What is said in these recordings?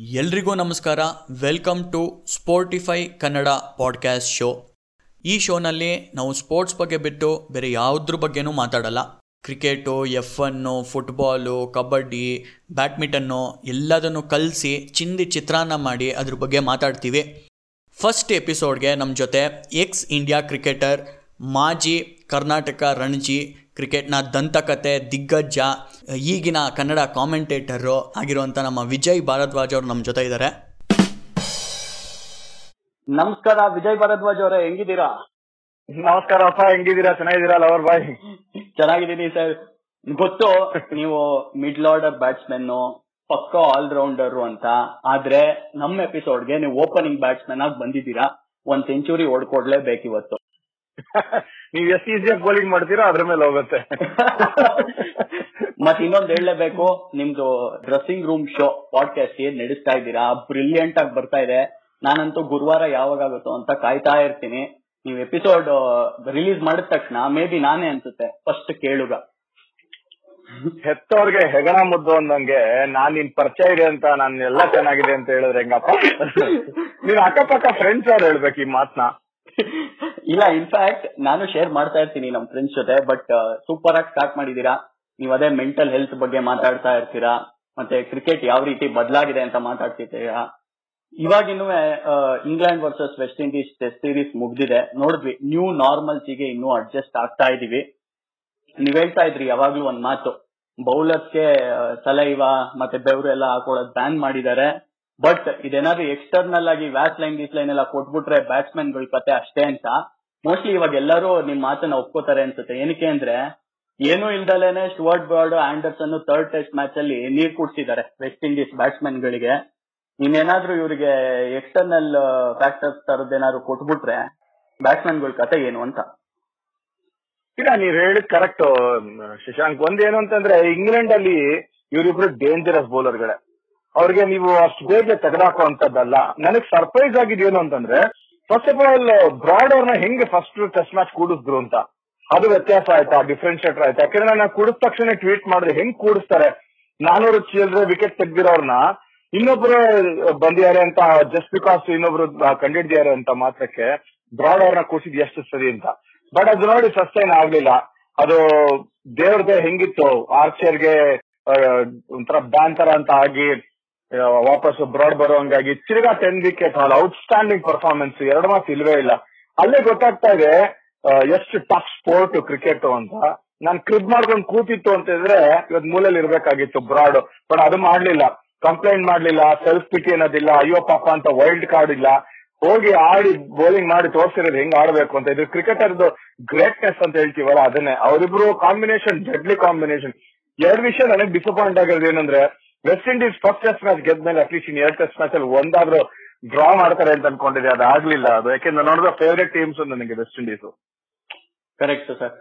ಎಲ್ರಿಗೂ ನಮಸ್ಕಾರ. Welcome to Sportify Kannada podcast show ಈ ಶೋನಲ್ಲಿ ನಾವು ಸ್ಪೋರ್ಟ್ಸ್ ಬಗ್ಗೆ ಬಿಟ್ಟು ಬೇರೆ ಯಾವುದ್ರ ಬಗ್ಗೆನೂ ಮಾತಾಡಲ್ಲ. Cricket F one football kabaddi badminton ಎಲ್ಲದನ್ನು ಕಲಿಸಿ ಚಿಂದಿ ಚಿತ್ರಾನ್ನ ಮಾಡಿ ಅದ್ರ ಬಗ್ಗೆ ಮಾತಾಡ್ತೀವಿ. ಫಸ್ಟ್ ಎಪಿಸೋಡ್ಗೆ ನಮ್ಮ ಜೊತೆ ಎಕ್ಸ್ ಇಂಡಿಯಾ ಕ್ರಿಕೆಟರ್ ಮಾಜಿ ಕರ್ನಾಟಕ ರಣಜಿ ಕ್ರಿಕೆಟ್ನ ದಂತಕತೆ ದಿಗ್ಗಜ ಈಗಿನ ಕನ್ನಡ ಕಾಮೆಂಟೇಟರು ಆಗಿರುವಂಥ ನಮ್ಮ ವಿಜಯ್ ಭಾರದ್ವಾಜ್ ಅವರು ನಮ್ಮ ಜೊತೆ ಇದ್ದಾರೆ. ನಮಸ್ಕಾರ ವಿಜಯ್ ಭಾರದ್ವಾಜ್ ಅವರೇ ಹೆಂಗಿದ್ದೀರಾ? ನಮಸ್ಕಾರಪ್ಪ ಹೆಂಗಿದ್ದೀರಾ? ಚೆನ್ನಾಗಿದ್ದೀರಾ ಲವರ್ ಬಾಯ್? ಚೆನ್ನಾಗಿದ್ದೀನಿ ಸರ್. ಗೊತ್ತು ನೀವು ಮಿಡ್ಲ್ ಆರ್ಡರ್ ಬ್ಯಾಟ್ಸ್ಮನ್ ಪಕ್ಕ ಆಲ್ರೌಂಡರ್ ಅಂತ. ಆದ್ರೆ ನಮ್ಮ ಎಪಿಸೋಡ್ಗೆ ನೀವು ಓಪನಿಂಗ್ ಬ್ಯಾಟ್ಸ್ಮನ್ ಆಗಿ ಬಂದಿದ್ದೀರಾ? ಒಂದ್ ಸೆಂಚುರಿ ಹೊಡ್ಕೊಡ್ಲೇಬೇಕಿವತ್ತು ಇವತ್ತು ನೀವ್ ಎಷ್ಟು ಈಸಿಯಾಗಿ ಬೌಲಿಂಗ್ ಮಾಡ್ತೀರಾ ಅದ್ರ ಮೇಲೆ ಹೋಗುತ್ತೆ. ಮತ್ ಇನ್ನೊಂದ್ ಹೇಳಲೇಬೇಕು ನಿಮ್ದು ಡ್ರೆಸ್ಸಿಂಗ್ ರೂಮ್ ಶೋ ಪಾಡ್ಕಾಸ್ಟ್ ಏನ್ ನಡೆಸ್ತಾ ಇದ್ದೀರಾ? ಬ್ರಿಲಿಯಂಟ್ ಆಗಿ ಬರ್ತಾ ಇದೆ. ನಾನಂತೂ ಗುರುವಾರ ಯಾವಾಗ ಆಗುತ್ತೋ ಅಂತ ಕಾಯ್ತಾ ಇರ್ತೀನಿ. ನೀವು ಎಪಿಸೋಡ್ ರಿಲೀಸ್ ಮಾಡಿದ ತಕ್ಷಣ ಮೇ ಬಿ ನಾನೇ ಅನ್ಸುತ್ತೆ ಫಸ್ಟ್ ಕೇಳುಗ. ಹೆತ್ತವ್ರಿಗೆ ಹೆಗಣ ಮುದ್ದು ಅಂದಂಗೆ ನಾನ್ ನಿನ್ ಪರಿಚಯ ಇದೆ ಅಂತ ನಾನ್ ಎಲ್ಲ ಚೆನ್ನಾಗಿದೆ ಅಂತ ಹೇಳಿದ್ರೆ ಹೆಂಗಪ್ಪ? ನೀನ್ ಅಕ್ಕಪಕ್ಕ ಫ್ರೆಂಡ್ಸ್ ಅವ್ರು ಹೇಳ್ಬೇಕು ಈ ಮಾತ್ನ. ಇಲ್ಲ ಇನ್ಫ್ಯಾಕ್ಟ್ ನಾನು ಶೇರ್ ಮಾಡ್ತಾ ಇರ್ತೀನಿ ನಮ್ ಫ್ರೆಂಡ್ಸ್ ಜೊತೆ ಬಟ್ ಸೂಪರ್ ಆಗಿ ಸ್ಟಾರ್ಟ್ ಮಾಡಿದೀರಾ ನೀವು ಅದೇ ಮೆಂಟಲ್ ಹೆಲ್ತ್ ಬಗ್ಗೆ ಮಾತಾಡ್ತಾ ಇರ್ತೀರಾ? ಮತ್ತೆ ಕ್ರಿಕೆಟ್ ಯಾವ ರೀತಿ ಬದಲಾಗಿದೆ ಅಂತ ಮಾತಾಡ್ತಿದ್ದೀರಾ? ಇವಾಗಿನ್ನೂ England versus West Indies test series ಮುಗ್ದಿದೆ. ನೋಡಿದ್ವಿ ನ್ಯೂ ನಾರ್ಮಲ್ಸ್ಗೆ ಇನ್ನೂ ಅಡ್ಜಸ್ಟ್ ಆಗ್ತಾ ಇದೀವಿ. ನೀವ್ ಹೇಳ್ತಾ ಇದ್ರಿ, ಯಾವಾಗ್ಲೂ ಒಂದ್ ಮಾತು. ಬೌಲರ್ಸ್ಗೆ ಸಲೈವ ಮತ್ತೆ ಬೆವರು ಎಲ್ಲ ಹಾಕೊಳ್ಳೋದ್ ಬ್ಯಾನ್ ಮಾಡಿದ್ದಾರೆ. ಬಟ್ ಇದೇನಾದ್ರು ಎಕ್ಸ್ಟರ್ನಲ್ ಆಗಿ ವ್ಯಾಸ್ ಲೈನ್ ಗೀಸ್ ಲೈನ್ ಎಲ್ಲ ಕೊಟ್ಬಿಟ್ರೆ ಬ್ಯಾಟ್ಸ್ಮನ್ಗಳ ಕತೆ ಅಷ್ಟೇ ಅಂತ. ಮೋಸ್ಟ್ಲಿ ಇವಾಗ ಎಲ್ಲರೂ ನಿಮ್ ಮಾತನ್ನ ಒಪ್ಕೋತಾರೆ ಅನ್ಸುತ್ತೆ. ಏನಕ್ಕೆ ಅಂದ್ರೆ, ಏನೂ ಇಲ್ದಲೇನೆ Stuart Broad Anderson third test match ಅಲ್ಲಿ ನೀರ್ ಕುಡ್ಸಿದ್ದಾರೆ ವೆಸ್ಟ್ ಇಂಡೀಸ್ ಬ್ಯಾಟ್ಸ್ಮನ್ ಗಳಿಗೆ. ಇನ್ನೇನಾದ್ರೂ ಇವರಿಗೆ ಎಕ್ಸ್ಟರ್ನಲ್ ಫ್ಯಾಕ್ಟರ್ಸ್ ತರದೇನಾದ್ರು ಕೊಟ್ಬಿಟ್ರೆ ಬ್ಯಾಟ್ಸ್ಮನ್ಗಳ ಕತೆ ಏನು ಅಂತ. ಇಲ್ಲ, ನೀವ್ ಹೇಳಿದ್ ಕರೆಕ್ಟ್ ಶಶಾಂಕ್. ಒಂದೇನು ಅಂತಂದ್ರೆ ಇಂಗ್ಲೆಂಡ್ ಅಲ್ಲಿ ಇವರಿಬ್ರು ಡೇಂಜರಸ್ ಬೌಲರ್ಗಳೇ ಅವ್ರಿಗೆ ನೀವು ಅಷ್ಟು ಬೇಗ ತೆಗೆದಾಕುವಂತದ್ದಲ್ಲ ನನಗ್ ಸರ್ಪ್ರೈಸ್ ಆಗಿದ್ದೇನು ಅಂತಂದ್ರೆ ಫಸ್ಟ್ ಆಫ್ ಆಲ್ ಬ್ರಾಡ್ ಅವ್ರನ್ನ ಹೆಂಗೆ ಫಸ್ಟ್ ಟೆಸ್ಟ್ ಮ್ಯಾಚ್ ಕೂಡಿಸಿದ್ರು ಅಂತ. ಅದು ವ್ಯತ್ಯಾಸ ಆಯ್ತಾ ಡಿಫ್ರೆನ್ಶಿಯೇಟರ್ ಆಯ್ತಾ? ಯಾಕಂದ್ರೆ ನಾನು ಕೂಡಿದ ತಕ್ಷಣ ಟ್ವೀಟ್ ಮಾಡಿದ್ರೆ ಹೆಂಗ್ ಕೂಡಿಸ್ತಾರೆ? ನಾನೂರು ಚಿಲ್ಲರೆ ವಿಕೆಟ್ ತೆಗ್ದಿರೋರ್ನ, ಇನ್ನೊಬ್ರು ಬಂದಿದ್ದಾರೆ ಅಂತ ಜಸ್ಟ್ ಬಿಕಾಸ್ ಇನ್ನೊಬ್ರು ಕಂಡಿಡಿದ್ದಾರೆ ಅಂತ ಮಾತ್ರಕ್ಕೆ ಬ್ರಾಡ್ ಅವ್ರನ್ನ ಕೂಡಿಸಿದ್ ಎಷ್ಟು ಸರಿ ಅಂತ. ಬಟ್ ಅದು ನೋಡಿ ಸಸ್ಟೈನ್ ಆಗ್ಲಿಲ್ಲ. ಅದು ದೇವ್ರದೇ ಹೆಂಗಿತ್ತು ಆರ್ಚರ್ಗೆ ಒಂಥರ ಬ್ಯಾನ್ ತರ ಅಂತ ಆಗಿ ವಾಪಸ್ ಬ್ರಾಡ್ ಬರೋಂಗಾಗಿ ತಿರ್ಗಾ ten wicket haul. Outstanding performance ಎರಡು ಮಾತು ಇಲ್ವೇ ಇಲ್ಲ. ಅಲ್ಲೇ ಗೊತ್ತಾಗ್ತಾ ಇದೆ ಎಷ್ಟು ಟಫ್ ಸ್ಪೋರ್ಟ್ ಕ್ರಿಕೆಟ್ ಅಂತ. ನಾನ್ ಕ್ರಿಬ್ ಮಾಡ್ಕೊಂಡು ಕೂತಿತ್ತು ಅಂತ ಇದ್ರೆ ಇವತ್ ಮೂಲೆಯಲ್ಲಿ ಇರ್ಬೇಕಾಗಿತ್ತು ಬ್ರಾಡ್ ಬಟ್ ಅದು ಮಾಡ್ಲಿಲ್ಲ. ಕಂಪ್ಲೇಂಟ್ ಮಾಡ್ಲಿಲ್ಲ ಸೆಲ್ಫ್ ಪಿಟಿ ಅನ್ನೋದಿಲ್ಲ, ಅಯ್ಯೋ ಪಾಪ ಅಂತ ವೈಲ್ಡ್ ಕಾರ್ಡ್ ಇಲ್ಲ. ಹೋಗಿ ಆಡಿ ಬೌಲಿಂಗ್ ಮಾಡಿ ತೋರ್ಸಿರೋದು ಹೆಂಗ್ ಆಡ್ಬೇಕು ಅಂತ. ಇದು ಕ್ರಿಕೆಟರ್ದು ಗ್ರೇಟ್ನೆಸ್ ಅಂತ ಹೇಳ್ತೀವಲ್ಲ, ಅದನ್ನೇ. ಅವರಿಬ್ರು ಕಾಂಬಿನೇಷನ್ ಡೆಡ್ಲಿ ಕಾಂಬಿನೇಷನ್ ಎರಡ್ ವಿಷಯ ನನಗೆ ಡಿಸಪಾಯಿಂಟ್ ಆಗಿರೋದು ಏನಂದ್ರೆ West Indies first test match ಗೆದ್ಮೇಲೆ at least in ಎರಡ್ ಟೆಸ್ಟ್ ಮ್ಯಾಚ್ ಅಲ್ಲಿ ಒಂದಾದ್ರೂ ಡ್ರಾ ಮಾಡ್ತಾರೆ ಅಂತ ಅನ್ಕೊಂಡಿದ್ದೆ, ಅದು ಆಗ್ಲಿಲ್ಲ ಅದು. ಯಾಕೆಂದ್ರೆ ನೋಡಿದ್ರೆ ಫೇವ್ರೆಟ್ ಟೀಮ್ಸ್ ನನಗೆ ವೆಸ್ಟ್ ಇಂಡೀಸ್ ಕರೆಕ್ಟ್ ಸರ್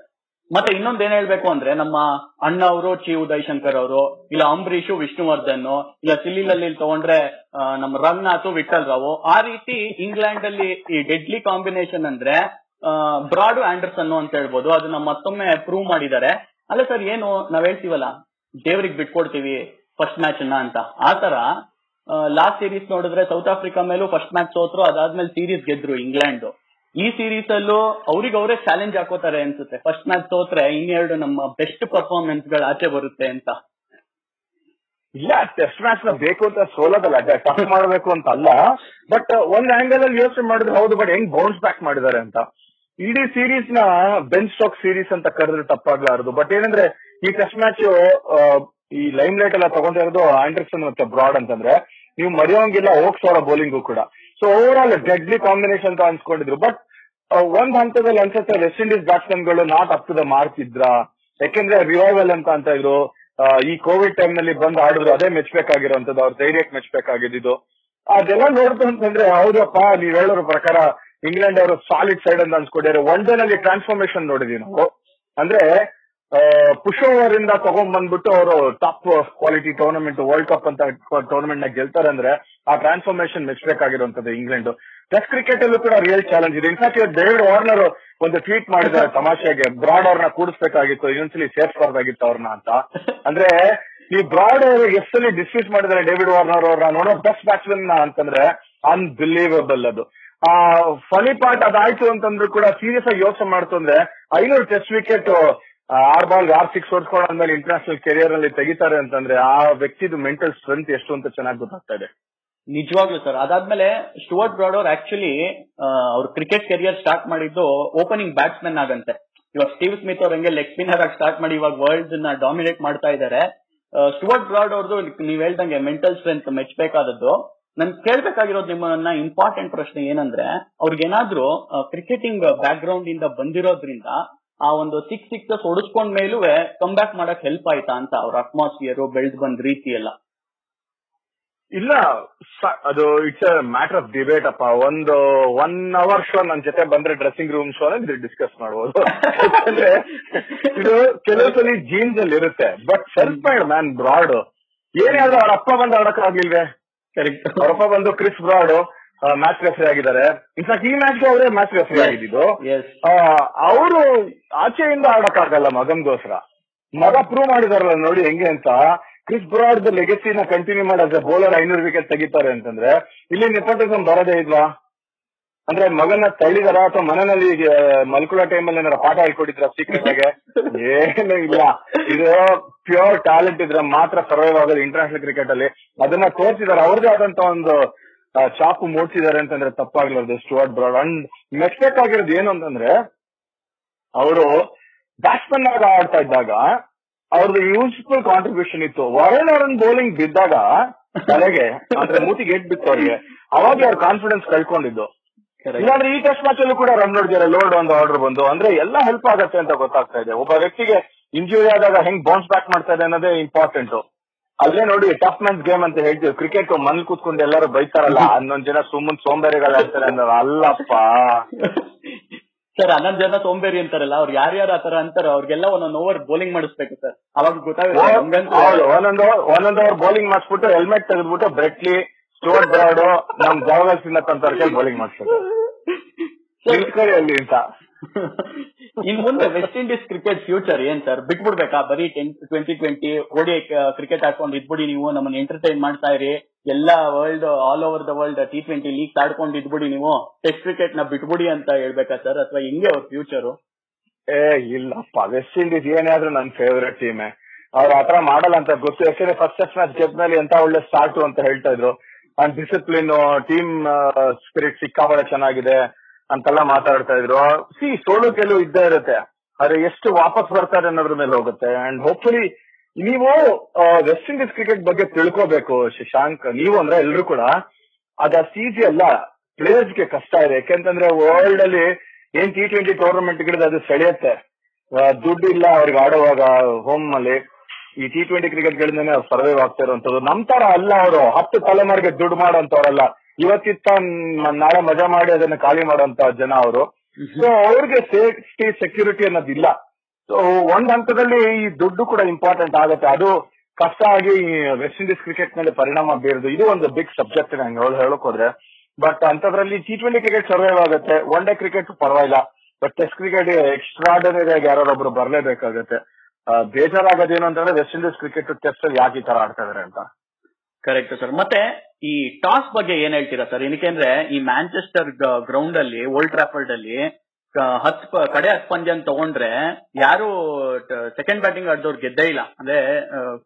ಮತ್ತೆ ಇನ್ನೊಂದ್ ಏನ್ ಹೇಳ್ಬೇಕು ಅಂದ್ರೆ ನಮ್ಮ ಅಣ್ಣ ಅವರು ಚಿ ಉದಯ್ ಶಂಕರ್ ಅವರು, ಇಲ್ಲ ಅಂಬರೀಶು ವಿಷ್ಣುವರ್ಧನ್ ಇಲ್ಲ ಸಿಲ್ಲಿಲಲ್ಲಿ ತಗೊಂಡ್ರೆ ನಮ್ಮ ರಂಗನಾಥ್ ವಿಠಲ್ ರಾವ್, ಆ ರೀತಿ ಇಂಗ್ಲೆಂಡ್ ಅಲ್ಲಿ ಈ ಡೆಡ್ಲಿ ಕಾಂಬಿನೇಷನ್ ಅಂದ್ರೆ ಬ್ರಾಡ್ ಆಂಡರ್ಸನ್ ಅಂತ ಹೇಳ್ಬೋದು. ಅದನ್ನ ಮತ್ತೊಮ್ಮೆ ಪ್ರೂವ್ ಮಾಡಿದ್ದಾರೆ. ಅಲ್ಲ ಸರ್ ಏನು ನಾವ್ ಹೇಳ್ತೀವಲ್ಲ? ದೇವ್ರಿಗೆ ಬಿಟ್ಕೊಡ್ತೀವಿ. ಫಸ್ಟ್ ಮ್ಯಾಚ್ ಅನ್ನ ಅಂತ. ಆತರ ಲಾಸ್ಟ್ ಸೀರೀಸ್ ನೋಡಿದ್ರೆ ಸೌತ್ ಆಫ್ರಿಕಾ ಮೇಲೂ ಫಸ್ಟ್ ಮ್ಯಾಚ್ ಸೋತ್ರು, ಅದಾದ್ಮೇಲೆ ಸೀರೀಸ್ ಗೆದ್ರು ಇಂಗ್ಲೆಂಡ್ ಈ ಸೀರೀಸ್ ಅಲ್ಲೂ ಅವ್ರಿಗೆ ಅವರೇ ಚಾಲೆಂಜ್ ಹಾಕೋತಾರೆ ಅನ್ಸುತ್ತೆ. ಫಸ್ಟ್ ಮ್ಯಾಚ್ ಸೋತ್ರೆ ಇನ್ನೆರಡು ನಮ್ಮ ಬೆಸ್ಟ್ ಪರ್ಫಾರ್ಮೆನ್ಸ್ಗಳು ಆಚೆ ಬರುತ್ತೆ ಅಂತ. ಇಲ್ಲ ಟೆಸ್ಟ್ ಮ್ಯಾಚ್ನ ಬೇಕು ಅಂತ ಸೋಲೋದಲ್ಲ ಟಫ್ ಮಾಡಬೇಕು ಅಂತ ಅಲ್ಲ. ಬಟ್ ಒಂದ್ ಆಂಗಲ್ ಅಲ್ಲಿ ಯೋಚನೆ ಮಾಡಿದ್ರೆ ಹೌದು ಬಟ್ ಹೆಂಗ್ ಬೌನ್ಸ್ ಬ್ಯಾಕ್ ಮಾಡಿದ್ದಾರೆ ಅಂತ. ಇಡೀ ಸೀರೀಸ್ನ ಬೆನ್ ಸ್ಟಾಕ್ ಸೀರೀಸ್ ಅಂತ ಕರೆದ್ರೆ ತಪ್ಪಾಗ್ಲಾರದು. ಬಟ್ ಏನಂದ್ರೆ, ಈ ಟೆಸ್ಟ್ ಮ್ಯಾಚ್ ಈ ಲೈಮ್ ಲೈಟ್ ಎಲ್ಲ ತಗೊಂಡಿರೋದು ಆಂಡ್ರಿಕ್ಸನ್ ಮತ್ತೆ ಬ್ರಾಡ್ ಅಂತಂದ್ರೆ, ನೀವು ಮರೆಯೋಂಗಿಲ್ಲ ಹೋಗ್ಸೋರ ಬೌಲಿಂಗು ಕೂಡ. So overall deadly combination ಅಂತ ಅನ್ಸ್ಕೊಂಡಿದ್ರು. ಬಟ್ ಒಂದ್ ಹಂತದಲ್ಲಿ ಅನ್ಸುತ್ತೆ West Indies ಬ್ಯಾಟ್ಸ್ಮನ್ಗಳು not up to the mark ಯಾಕೆಂದ್ರೆ ರಿವೈವಲ್ ಅಂತ ಅಂತ ಇದ್ರು. ಈ ಕೋವಿಡ್ ಟೈಮ್ನಲ್ಲಿ ಬಂದು ಆಡಿದ್ರು, ಅದೇ ಮೆಚ್ಬೇಕಾಗಿರೋಂಥದ್ದು ಅವ್ರ ಧೈರ್ಯಕ್ಕೆ ಮೆಚ್ಬೇಕಾಗಿದ್ದು ಅದೆಲ್ಲ ನೋಡ್ತು ಅಂತಂದ್ರೆ, ಹೌದಪ್ಪ, ನೀವ್ ಹೇಳೋರ ಪ್ರಕಾರ ಇಂಗ್ಲೆಂಡ್ ಅವರು ಸಾಲಿಡ್ ಸೈಡ್ ಅಂತ ಅನ್ಸ್ಕೊಂಡಿದ್ದಾರೆ. ಒನ್ ಡೇ ನಲ್ಲಿ ಟ್ರಾನ್ಸ್ಫಾರ್ಮೇಶನ್ ನೋಡಿದೀವಿ ನಾವು. ಅಂದ್ರೆ ಪುಷ್ ಓವರ್ ಇಂದ ತಗೊಂಡ್ ಬಂದ್ಬಿಟ್ಟು ಅವರು top quality tournament world cup ಅಂತ ಟೂರ್ನಮೆಂಟ್ನ ಗೆಲ್ತಾರೆ ಅಂದ್ರೆ ಆ ಟ್ರಾನ್ಸ್ಫಾರ್ಮೇಶನ್ ಮೆಚ್ಚಬೇಕಾಗಿರುವಂತದ್ದು ಇಂಗ್ಲೆಂಡ್ ಟೆಸ್ಟ್ ಕ್ರಿಕೆಟ್ ಅಲ್ಲೂ ಕೂಡ ರಿಯಲ್ ಚಾಲೆಂಜ್ ಇದೆ. ಇನ್ಫ್ಯಾಕ್ಟ್ ಇವತ್ತು ಡೇವಿಡ್ ವಾರ್ನರ್ ಒಂದು ಟ್ವೀಟ್ ಮಾಡಿದ್ದಾರೆ ತಮಾಷೆಗೆ ಬ್ರಾಡ್ ಅವ್ರನ್ನ ಕೂಡಿಸ್ಬೇಕಾಗಿತ್ತು ಇನ್ನೊಂದ್ಸಲಿ ಸೇರ್ಸ್ಬಾರ್ದಾಗಿತ್ತು ಅವ್ರನ್ನ ಅಂತ. ಅಂದ್ರೆ ಈ ಬ್ರಾಡ್ ಎಷ್ಟಲ್ಲಿ ಡಿಸ್ಮಿಸ್ ಮಾಡಿದ್ದಾರೆ ಡೇವಿಡ್ ವಾರ್ನರ್ ಅವ್ರನ್ನ ನೋಡೋ ಬೆಸ್ಟ್ ಬ್ಯಾಟ್ಸ್ಮನ್ ಅಂತಂದ್ರೆ ಅನ್ಬಿಲೀವಬಲ್ ಅದು. ಆ ಫನಿ ಪಾರ್ಟ್ ಅದಾಯ್ತು ಅಂತಂದ್ರೂ ಕೂಡ ಸೀರಿಯಸ್ ಆಗಿ ಯೋಚನೆ ಮಾಡ್ತು ಅಂದ್ರೆ ಐನೂರು ಟೆಸ್ಟ್ ವಿಕೆಟ್ ಆರ್ ಬಾಲ್ ಆರ್ ಸಿಕ್ಸ್ ಹೊಡ್ಕೊಂಡಾದ್ಮೇಲೆ ಇಂಟರ್ನ್ಯಾಷನಲ್ ಕೆರಿಯರ್ ಅಲ್ಲಿ ತೆಗಿತಾರೆ ಅಂತಂದ್ರೆ ಆ ವ್ಯಕ್ತಿದು ಮೆಂಟಲ್ ಸ್ಟ್ರೆಂತ್ ಎಷ್ಟು ಅಂತ ಚೆನ್ನಾಗಿ ಗೊತ್ತಾಗ್ತಾ ಇದೆ. ನಿಜವಾಗ್ಲೂ ಸರ್ ಅದಾದ್ಮೇಲೆ ಸ್ಟುವರ್ಟ್ ಬ್ರಾಡ್ ಅವ್ರು ಆಕ್ಚುಲಿ ಅವ್ರ ಕ್ರಿಕೆಟ್ ಕೆರಿಯರ್ ಸ್ಟಾರ್ಟ್ ಮಾಡಿದ್ದು ಓಪನಿಂಗ್ ಬ್ಯಾಟ್ಸ್ಮನ್ ಆಗಂತೆ. ಇವಾಗ ಸ್ಟೀವ್ ಸ್ಮಿತ್ ಅವ್ರ ಹಂಗೆ ಲೆಗ್ ಸ್ಪಿನ್ನರ್ ಆಗಿ ಸ್ಟಾರ್ಟ್ ಮಾಡಿ ಇವಾಗ ವರ್ಲ್ಡ್ನ ಡಾಮಿನೇಟ್ ಮಾಡ್ತಾ ಇದ್ದಾರೆ ಸ್ಟುವರ್ಟ್ ಬ್ರಾಡ್ ಅವ್ರದ್ದು ನೀವ್ ಹೇಳ್ದಂಗೆ ಮೆಂಟಲ್ ಸ್ಟ್ರೆಂತ್ ಮೆಚ್ಚಬೇಕಾದದ್ದು ನನ್ ಕೇಳ್ಬೇಕಾಗಿರೋದು ನಿಮ್ಮನ್ನ ಇಂಪಾರ್ಟೆಂಟ್ ಪ್ರಶ್ನೆ ಏನಂದ್ರೆ, ಅವ್ರಿಗೇನಾದ್ರೂ ಕ್ರಿಕೆಟಿಂಗ್ ಬ್ಯಾಕ್ ಗ್ರೌಂಡ್ ಇಂದ ಬಂದಿರೋದ್ರಿಂದ ಆ ಒಂದು ಸಿಕ್ ಸಿಕ್ಸಸ್ ಹೊಡಿಸ್ಕೊಂಡ್ ಮೇಲೂ ಕಮ್ ಬ್ಯಾಕ್ ಮಾಡಕ್ ಹೆಲ್ಪ್ ಆಯ್ತಾ ಅಂತ ಅವ್ರ ಅಟ್ಮಾಸ್ಫಿಯರ್ ಬೆಳ್ದ್ ಬಂದ್ ರೀತಿ ಎಲ್ಲ? ಇಲ್ಲ ಅದು it's a matter of debate ಅಪ್ಪ. ಒಂದು ಒನ್ ಅವರ್ ಶೋ ನನ್ನ ಜೊತೆ ಬಂದ್ರೆ ಡ್ರೆಸ್ಸಿಂಗ್ ರೂಮ್ ಶೋ ಅಂದ್ರೆ ಡಿಸ್ಕಸ್ ಮಾಡಬಹುದು ಯಾಕಂದ್ರೆ ಇದು ಕೆಲವು ಸಲ ಜೀನ್ಸ್ ಅಲ್ಲಿ ಇರುತ್ತೆ. But self made man Broad ಏನೇ ಆದ್ರೂ ಅವ್ರ ಅಪ್ಪ ಬಂದು ಆಡಕ್ ಆಗ್ಲಿಲ್ವೇ ಕರೆಕ್ಟ್ ಅವ್ರ ಅಪ್ಪ ಬಂದು ಕ್ರಿಸ್ ಬ್ರಾಡ್ ಮ್ಯಾಚ್ ರೆಫ್ರಿ ಆಗಿದ್ದಾರೆ. ಇನ್ಫ್ಯಾಕ್ಟ್ ಈ ಮ್ಯಾಚ್ ಅವರೇ ಮ್ಯಾಚ್ ರೆಫ್ರಿ ಆಗಿದ್ದು. ಅವರು ಆಚೆಯಿಂದ ಆಡಕ್ಕಾಗಲ್ಲ ಮಗನ್ಗೋಸ್ಕರ ಮಗ ಪ್ರೂವ್ ಮಾಡಿದಾರಲ್ಲ ನೋಡಿ ಹೆಂಗೆ ಅಂತ. ಕ್ರಿಸ್ ಬ್ರಾಡ್ ಲೆಗಸಿನ ಕಂಟಿನ್ಯೂ ಮಾಡೋದು ಬೌಲರ್ ಐನೂರು ವಿಕೆಟ್ ತೆಗಿತಾರೆ ಅಂತಂದ್ರೆ ಇಲ್ಲಿ ನೆಪೋಟಿಸಮ್ ಬರೋದೇ ಇಲ್ವಾ? ಅಂದ್ರೆ ಮಗನ ತಳ್ಳಿದಾರ ಅಥವಾ ಮನೆಯಲ್ಲಿ ಟೈಮ್ ಟೈಮಲ್ಲಿ ಏನಾರ ಪಾಠ ಹೇಳ್ಕೊಟ್ಟಿದ್ರ ಸೀಕ್ರೆಟ್ ಆಗಿ? ಏನೂ ಇಲ್ಲ. ಇದು ಪ್ಯೂರ್ ಟ್ಯಾಲೆಂಟ್ ಇದ್ರೆ ಮಾತ್ರ ಸರ್ವೈವ್ ಆಗೋದು ಇಂಟರ್ನ್ಯಾಷನಲ್ ಕ್ರಿಕೆಟ್ ಅಲ್ಲಿ. ಅದನ್ನ ತೋರಿಸಿದಾರೆ. ಅವ್ರದೇ ಆದಂತ ಒಂದು ಚಾಕು ಮೂಡ್ಸಿದ್ದಾರೆ ಅಂತಂದ್ರೆ ತಪ್ಪಾಗ್ಲಾರ್ದು ಸ್ಟುವರ್ಟ್ ಬ್ರಾಡ್. ಅಂಡ್ ಮೆಕ್ಸ್ಪೆಕ್ಟ್ ಆಗಿರೋದು ಏನು ಅಂತಂದ್ರೆ ಅವರು ಬ್ಯಾಟ್ಸ್ಮನ್ ಆಗ ಆಡ್ತಾ ಇದ್ದಾಗ ಅವ್ರದ್ದು ಯೂಸ್ಫುಲ್ ಕಾಂಟ್ರಿಬ್ಯೂಷನ್ ಇತ್ತು. ವರುಣ್ ಅವರನ್ ಬೌಲಿಂಗ್ ಬಿದ್ದಾಗ ತಲೆಗೆ ಅಂದ್ರೆ ಮೂತಿಗೆ ಏಟ್ ಬಿತ್ತು ಅವ್ರಿಗೆ. ಅವಾಗ ಅವ್ರ ಕಾನ್ಫಿಡೆನ್ಸ್ ಕಳ್ಕೊಂಡಿದ್ದು. ಇಲ್ಲಾಂದ್ರೆ ಈ ಟೆಸ್ಟ್ ಮ್ಯಾಚ್ ಅಲ್ಲೂ ಕೂಡ ರನ್ ನೋಡಿದ್ರೆ ಲೋಡ್ ಒಂದು ಆರ್ಡರ್ ಬಂದು. ಅಂದ್ರೆ ಎಲ್ಲ ಹೆಲ್ಪ್ ಆಗತ್ತೆ ಅಂತ ಗೊತ್ತಾಗ್ತಾ ಇದೆ. ಒಬ್ಬ ವ್ಯಕ್ತಿಗೆ ಇಂಜುರಿ ಆದಾಗ ಹೆಂಗ್ ಬೌನ್ಸ್ ಬ್ಯಾಕ್ ಮಾಡ್ತಾ ಇದೆ ಅನ್ನೋದೇ ಇಂಪಾರ್ಟೆಂಟ್ ಅಲ್ಲೇ ನೋಡಿ ಟಫ್ ಮ್ಯಾಚ್ ಗೇಮ್ ಅಂತ ಹೇಳ್ತೀವಿ. ಕ್ರಿಕೆಟ್ ಮನೇಲಿ ಕೂತ್ಕೊಂಡು ಎಲ್ಲರೂ ಬೈತಾರಲ್ಲ ಹನ್ನೊಂದ್ ಜನ ಸುಮ್ಮನ್ ಸೋಂಬೇರಿಗಳು ಹೇಳ್ತಾರೆ ಅಂದ್ರೆ ಅಲ್ಲಪ್ಪ. ಸರ್ ಹನ್ನೊಂದ್ ಜನ ಸೋಂಬೇರಿ ಅಂತಾರಲ್ಲ ಅವ್ರು ಯಾರ್ಯಾರು ಆತರ ಅಂತಾರೋ ಅವ್ರಿಗೆಲ್ಲ ಒಂದೊಂದ್ ಓವರ್ ಬೌಲಿಂಗ್ ಮಾಡಿಸ್ಬೇಕು ಸರ್. ಅವಾಗ ಗೊತ್ತಾಗುತ್ತೆ ಒಂದೊಂದ್ ಒಂದೊಂದು ಓವರ್ ಬೌಲಿಂಗ್ ಮಾಡಿಸ್ಬಿಟ್ಟು ಹೆಲ್ಮೆಟ್ ತೆಗೆದ್ಬಿಟ್ಟು ಬ್ರೆಟ್ಲಿ ಸ್ಟೋರ್ ಬ್ರಾಡ್ ನಮ್ ಜಾವಗಲ್ ಸಿನ್ನ ಬೌಲಿಂಗ್ ಮಾಡಿಸ್ಬೇಕು ಅಲ್ಲಿ ಅಂತ. ಇನ್ ಮುಂದೆ ವೆಸ್ಟ್ ಇಂಡೀಸ್ ಕ್ರಿಕೆಟ್ ಫ್ಯೂಚರ್ ಏನ್ ಸರ್ ಬಿಟ್ಬಿಡ್ಬೇಕಾ? ಬರೀ ten twenty twenty ODI cricket ಆಡ್ಕೊಂಡು ಇದ್ಬಿಡಿ ನೀವು, ನಮ್ಮನ್ನ ಎಂಟರ್ಟೈನ್ ಮಾಡ್ತಾ ಇರಿ. ಎಲ್ಲಾ world all over the world T twenty league ಆಡ್ಕೊಂಡು ಇದ್ಬಿಡಿ ನೀವು. ಟೆಸ್ಟ್ ಕ್ರಿಕೆಟ್ನ ಬಿಟ್ಬಿಡಿ ಅಂತ ಹೇಳ್ಬೇಕಾ ಸರ್ ಅಥವಾ ಹಿಂಗೆ ಅವ್ರ ಫ್ಯೂಚರ್ ಏ, ಇಲ್ಲಪ್ಪ. ವೆಸ್ಟ್ ಇಂಡೀಸ್ ಏನೇ ಆದ್ರೂ ನನ್ ಫೇವರೆಟ್ ಟೀಮೇ ಅವ್ರ ಆತರ ಮಾಡಲ್ಲ ಅಂತ ಗೊತ್ತು. ಯಾಕಂದ್ರೆ ಫಸ್ಟ್ ಟೆಸ್ಟ್ ಮ್ಯಾಚ್ ಗೆದ್ಮೇಲೆ ಎಂತ ಒಳ್ಳೆ ಸ್ಟಾರ್ಟ್ ಅಂತ ಹೇಳ್ತಾ ಇದ್ರು. ಅಂಡ್ ಡಿಸಿಪ್ಲಿನ್ ಟೀಮ್ ಸ್ಪಿರಿಟ್ ಸಿಕ್ಕಾಪಟ್ಟೆ ಚೆನ್ನಾಗಿದೆ. ಅಂತೆಲ್ಲ ಮಾತಾಡ್ತಾ ಇದ್ರು. ಸಿ ಸೋಲು ಗೆಲುವು ಇದ್ದೇ ಇರುತ್ತೆ. ಆದ್ರೆ ಎಷ್ಟು ವಾಪಸ್ ಬರ್ತಾರೆ ಅನ್ನೋದ್ರ ಮೇಲೆ ಹೋಗುತ್ತೆ. ಅಂಡ್ ಹೋಪ್ಫುಲಿ ನೀವು ವೆಸ್ಟ್ ಇಂಡೀಸ್ ಕ್ರಿಕೆಟ್ ಬಗ್ಗೆ ತಿಳ್ಕೋಬೇಕು, ಶಶಾಂಕ್. ನೀವು ಅಂದ್ರೆ ಎಲ್ರು ಕೂಡ. ಅದ ಸೀಜಿ ಅಲ್ಲ ಪ್ಲೇಯರ್ಸ್ಗೆ ಕಷ್ಟ ಇದೆ. ಯಾಕೆಂತಂದ್ರೆ ವರ್ಲ್ಡ್ ಅಲ್ಲಿ ಏನ್ ಟಿ ಟ್ವೆಂಟಿ ಟೂರ್ನಮೆಂಟ್ ಗಿಡದ ಅದು ಸೆಳೆಯುತ್ತೆ. ದುಡ್ಡು ಇಲ್ಲ ಅವ್ರಿಗೆ ಆಡುವಾಗ ಹೋಮ್ ಅಲ್ಲಿ. ಈ ಟಿ ಟ್ವೆಂಟಿ ಕ್ರಿಕೆಟ್ ಗಳಿಂದನೇ ಸರ್ವೈವ್ ಆಗ್ತಾ ಇರುವಂತದ್ದು ನಮ್ ತರ ಅಲ್ಲ ಅವರು. ಹತ್ತು ತಲೆಮಾರಿಗೆ ದುಡ್ಡು ಮಾಡೋಂತವ್ರಲ್ಲ. ಇವತ್ತಿತ್ತ ನಾಳೆ ಮಜಾ ಮಾಡಿ ಅದನ್ನ ಖಾಲಿ ಮಾಡುವಂತ ಜನ ಅವರು. ಸೊ ಅವ್ರಿಗೆ ಸೇಫ್ಟಿ ಸೆಕ್ಯೂರಿಟಿ ಅನ್ನೋದಿಲ್ಲ. ಸೊ ಒಂದ್ ಹಂತದಲ್ಲಿ ಈ ದುಡ್ಡು ಕೂಡ ಇಂಪಾರ್ಟೆಂಟ್ ಆಗುತ್ತೆ. ಅದು ಕಷ್ಟ ಆಗಿ ವೆಸ್ಟ್ ಇಂಡೀಸ್ ಕ್ರಿಕೆಟ್ ಮೇಲೆ ಪರಿಣಾಮ ಬೀರದು. ಇದು ಒಂದು ಬಿಗ್ ಸಬ್ಜೆಕ್ಟ್ ನಂಗೆ ಅವಳು ಹೇಳಕ್ ಹೋದ್ರೆ ಬಟ್ ಅಂತದ್ರಲ್ಲಿ ಟಿ ಟ್ವೆಂಟಿ ಕ್ರಿಕೆಟ್ ಸರ್ವೈವ್ ಆಗುತ್ತೆ. ಒನ್ ಡೇ ಕ್ರಿಕೆಟ್ ಪರವಾಗಿಲ್ಲ. ಬಟ್ ಟೆಸ್ಟ್ ಕ್ರಿಕೆಟ್ ಎಕ್ಸ್ಟ್ರಾಡನರಿ ಆಗಿ ಯಾರೊಬ್ರು ಬರಲೇಬೇಕಾಗುತ್ತೆ. ಬೇಜಾರಾಗೋದೇನು ಅಂತಂದ್ರೆ ವೆಸ್ಟ್ ಇಂಡೀಸ್ ಕ್ರಿಕೆಟ್ ಟೆಸ್ಟ್ ಅಲ್ಲಿ ಯಾಕೆ ಈ ತರ ಆಡ್ತಾ ಇದಾರೆ ಅಂತ. ಕರೆಕ್ಟ್ ಸರ್ ಮತ್ತೆ ಈ ಟಾಸ್ ಬಗ್ಗೆ ಏನ್ ಹೇಳ್ತೀರಾ ಸರ್ ಏನಕ್ಕೆ ಈ ಮ್ಯಾಂಚೆಸ್ಟರ್ ಗ್ರೌಂಡ್ ಅಲ್ಲಿ ಓಲ್ಡ್ ಟ್ರಾಫರ್ಡ್ ಅಲ್ಲಿ ಹತ್ ಕಡೆ ಹತ್ ಪಂದ್ಯ ತಗೊಂಡ್ರೆ, ಯಾರು ಸೆಕೆಂಡ್ ಬ್ಯಾಟಿಂಗ್ ಆಡ್ದವ್ರು ಗೆದ್ದೇ ಇಲ್ಲ. ಅಂದ್ರೆ